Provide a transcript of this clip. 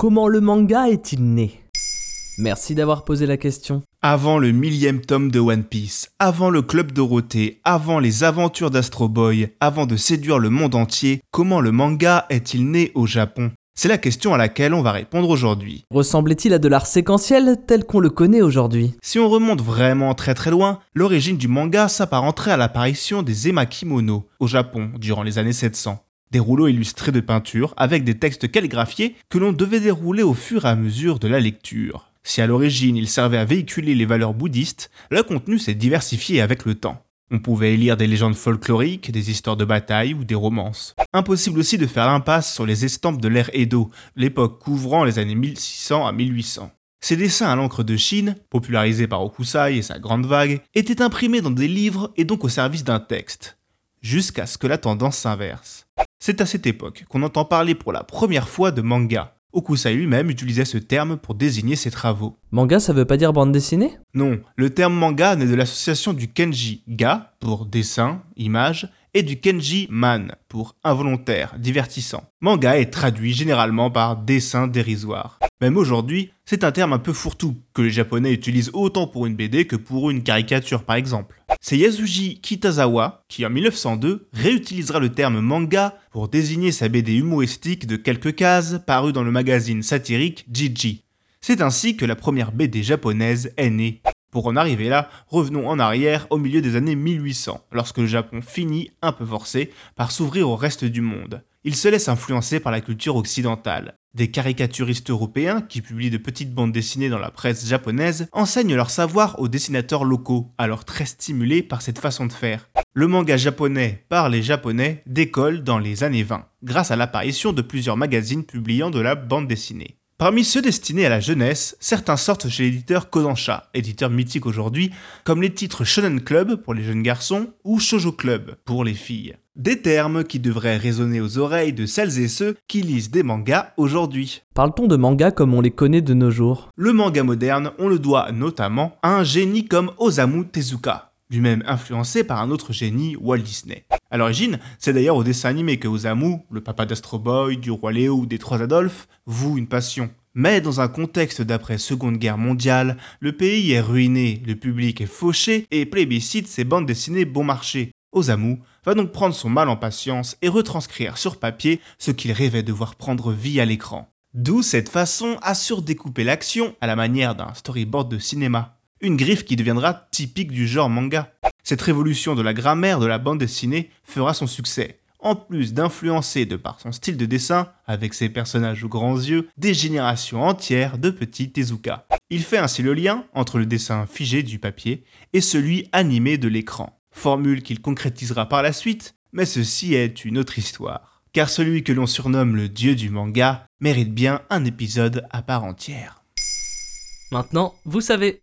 Comment le manga est-il né? Merci d'avoir posé la question. Avant le millième tome de One Piece, avant le Club Dorothée, avant les aventures d'Astro Boy, avant de séduire le monde entier, comment le manga est-il né au Japon? C'est la question à laquelle on va répondre aujourd'hui. Ressemblait-il à de l'art séquentiel tel qu'on le connaît aujourd'hui? Si on remonte vraiment très très loin, l'origine du manga s'apparenterait à l'apparition des emakimono au Japon durant les années 700 des rouleaux illustrés de peinture avec des textes calligraphiés que l'on devait dérouler au fur et à mesure de la lecture. Si à l'origine il servait à véhiculer les valeurs bouddhistes, le contenu s'est diversifié avec le temps. On pouvait lire des légendes folkloriques, des histoires de bataille ou des romances. Impossible aussi de faire l'impasse sur les estampes de l'ère Edo, l'époque couvrant les années 1600 à 1800. Ces dessins à l'encre de Chine, popularisés par Okusai et sa grande vague, étaient imprimés dans des livres et donc au service d'un texte, jusqu'à ce que la tendance s'inverse. C'est à cette époque qu'on entend parler pour la première fois de manga. Okusai lui-même utilisait ce terme pour désigner ses travaux. Manga, ça veut pas dire bande dessinée? Non, le terme manga naît de l'association du kenji ga pour dessin, image, et du kenji man pour involontaire, divertissant. Manga est traduit généralement par dessin dérisoire. Même aujourd'hui, c'est un terme un peu fourre-tout, que les japonais utilisent autant pour une BD que pour une caricature par exemple. C'est Yasuji Kitazawa qui en 1902 réutilisera le terme manga pour désigner sa BD humoristique de quelques cases parue dans le magazine satirique Jiji. C'est ainsi que la première BD japonaise est née. Pour en arriver là, revenons en arrière au milieu des années 1800, lorsque le Japon finit, un peu forcé, par s'ouvrir au reste du monde. Il se laisse influencer par la culture occidentale. Des caricaturistes européens, qui publient de petites bandes dessinées dans la presse japonaise, enseignent leur savoir aux dessinateurs locaux, alors très stimulés par cette façon de faire. Le manga japonais par les japonais décolle dans les années 20, grâce à l'apparition de plusieurs magazines publiant de la bande dessinée. Parmi ceux destinés à la jeunesse, certains sortent chez l'éditeur Kodansha, éditeur mythique aujourd'hui, comme les titres Shonen Club pour les jeunes garçons ou Shoujo Club pour les filles. Des termes qui devraient résonner aux oreilles de celles et ceux qui lisent des mangas aujourd'hui. Parle-t-on de manga comme on les connaît de nos jours? Le manga moderne, on le doit notamment à un génie comme Osamu Tezuka, lui-même influencé par un autre génie, Walt Disney. À l'origine, c'est d'ailleurs au dessin animé que Osamu, le papa d'Astro Boy, du roi Léo ou des trois Adolphes, voue une passion. Mais dans un contexte d'après Seconde Guerre mondiale, le pays est ruiné, le public est fauché et plébiscite ses bandes dessinées bon marché. Osamu va donc prendre son mal en patience et retranscrire sur papier ce qu'il rêvait de voir prendre vie à l'écran. D'où cette façon à surdécouper l'action à la manière d'un storyboard de cinéma. Une griffe qui deviendra typique du genre manga. Cette révolution de la grammaire de la bande dessinée fera son succès, en plus d'influencer de par son style de dessin, avec ses personnages aux grands yeux, des générations entières de petits Tezuka. Il fait ainsi le lien entre le dessin figé du papier et celui animé de l'écran, formule qu'il concrétisera par la suite, mais ceci est une autre histoire. Car celui que l'on surnomme le dieu du manga mérite bien un épisode à part entière. Maintenant, vous savez,